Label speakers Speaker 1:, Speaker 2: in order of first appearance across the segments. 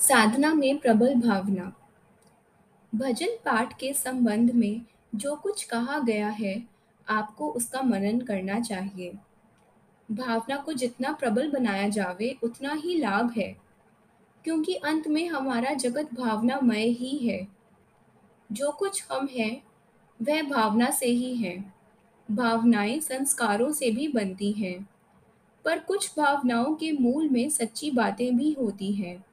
Speaker 1: साधना में प्रबल भावना। भजन पाठ के संबंध में जो कुछ कहा गया है, आपको उसका मनन करना चाहिए। भावना को जितना प्रबल बनाया जावे, उतना ही लाभ है। क्योंकि अंत में हमारा जगत भावनामय ही है। जो कुछ हम हैं, वह भावना से ही है। भावनाएँ संस्कारों से भी बनती हैं। पर कुछ भावनाओं के मूल में सच्ची बातें भी होती हैं।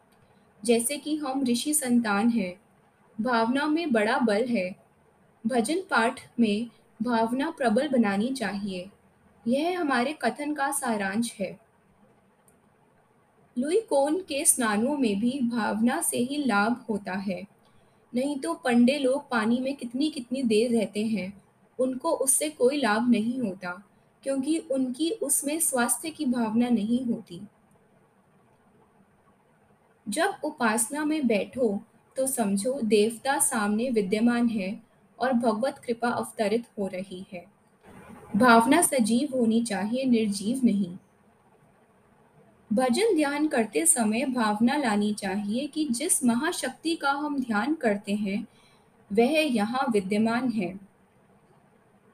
Speaker 1: जैसे कि हम ऋषि संतान हैं, भावना में बड़ा बल है। भजन पाठ में भावना प्रबल बनानी चाहिए। यह हमारे कथन का सारांश है। लुई कोन के स्नानों में भी भावना से ही लाभ होता है। नहीं तो पंडे लोग पानी में कितनी कितनी देर रहते हैं, उनको उससे कोई लाभ नहीं होता, क्योंकि उनकी उसमें स्वास्थ्य की भावना नहीं होती। जब उपासना में बैठो तो समझो देवता सामने विद्यमान है और भगवत कृपा अवतरित हो रही है। भावना सजीव होनी चाहिए, निर्जीव नहीं। भजन ध्यान करते समय भावना लानी चाहिए कि जिस महाशक्ति का हम ध्यान करते हैं, वह यहाँ विद्यमान है।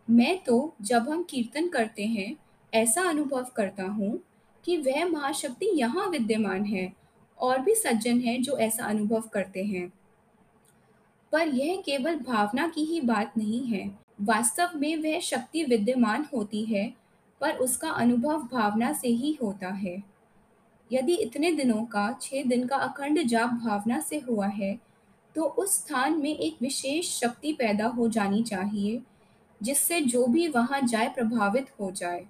Speaker 1: मैं तो जब हम कीर्तन करते हैं, ऐसा अनुभव करता हूँ कि वह महाशक्ति यहाँ विद्यमान है और भी सज्जन हैं जो ऐसा अनुभव करते हैं। पर यह केवल भावना की ही बात नहीं है। वास्तव में वह शक्ति विद्यमान होती है, पर उसका अनुभव भावना से ही होता है। यदि इतने दिनों का, छह दिन का अखंड जाप भावना से हुआ है तो उस स्थान में एक विशेष शक्ति पैदा हो जानी चाहिए, जिससे जो भी वहाँ जाए प्रभावित हो जाए।